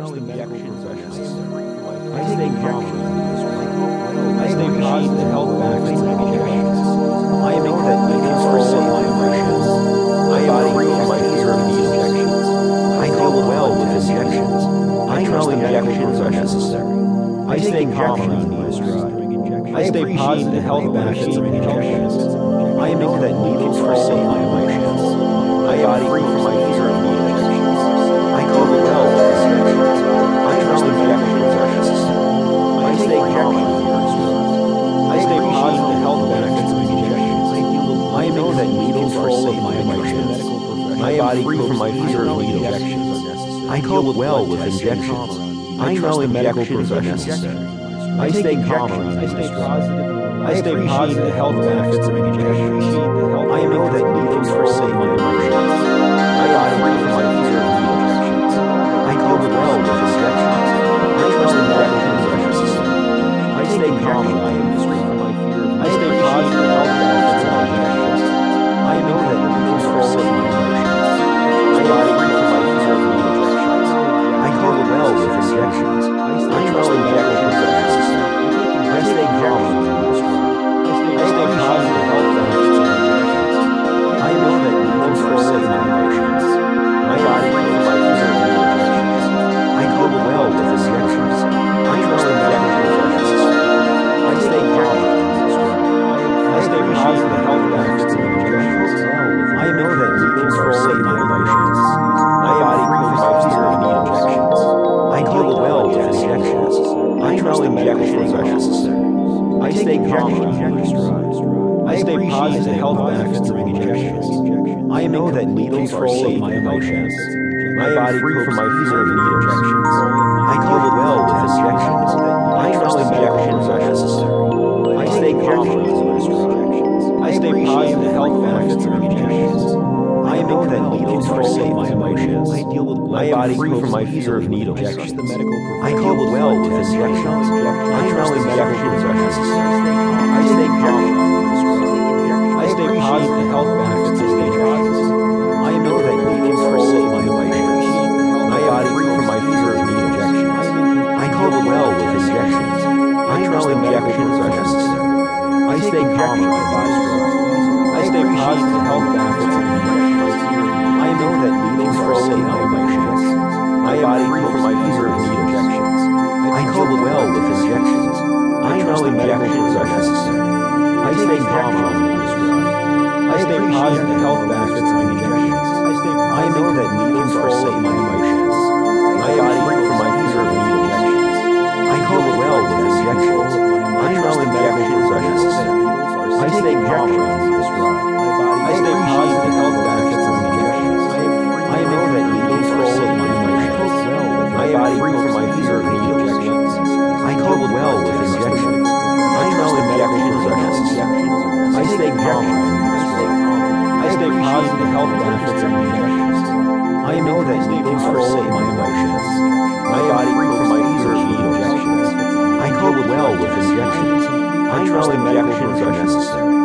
trust injections are necessary. I stay calm. I stay positive and health benefits of injections. I know that needles control my emotions. My body free from my fear of needle injections. I deal well with injections. I know injections are necessary. I stay calm around needles. I stay positive and health benefits of injections. I know that needles control my emotions. My body free from my body free from my fear of injections. I cope well with injections. I know injections are necessary. I stay calm around I stay positive. I stay positive the health benefits of injections. I know that needles control my emotions. My body free from my fear of injections. I cope well with injections. I know injections are necessary. I stay calm around I am I stay calm around. I stay positive the health benefits of injections. I know that needles control my emotions. My body free from my fear of needle injections. I deal well with injections. I know injections are necessary. I stay calm around. I stay positive the health benefits of injections. I know that needles control my emotions. I deal with my body free from my fear of needle injections. I cope well with injections. I know injections are necessary. Positive the health benefits of injections. I know that needles control my emotions. My body free from my fear of needle injections. I cope well with injections. I know injections are necessary.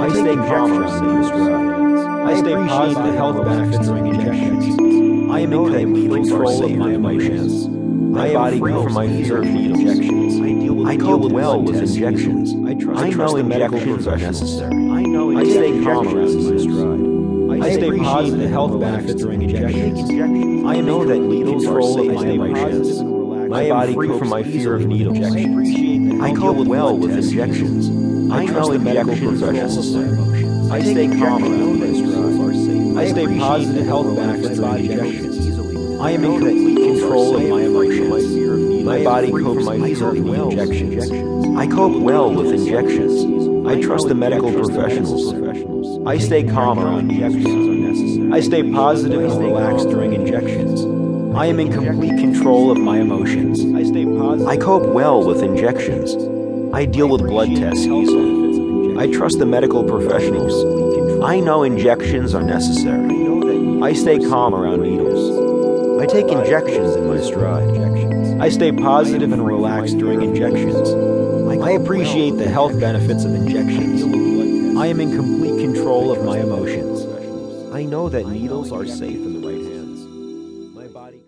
I stay calm around needles. I stay positive the health benefits of injections. I know that needles control my emotions. My body from my fear of needle injections. I cope well with injections. I know injections are necessary. I stay calm around needles. I stay positive the health benefits of injections. I know that needles control my emotions. My body free from my fear of needle injections. I cope well with injections. I know injections are necessary. I stay calm around needles. I stay positive the health benefits of injections. I am in complete control of my emotions. My body copes my fear of needle injections. I cope well with injections. I trust the medical professionals. I stay calm around injections. I stay positive and relaxed during injections. I am in complete control of my emotions. I stay positive. I cope well with injections. I deal with blood tests easily. I trust the medical professionals. I know injections are necessary. I stay calm around needles. I take injections in my stride. I stay positive and relaxed during injections. I appreciate the health benefits of injections. I am in complete control of my emotions. I know that needles are safe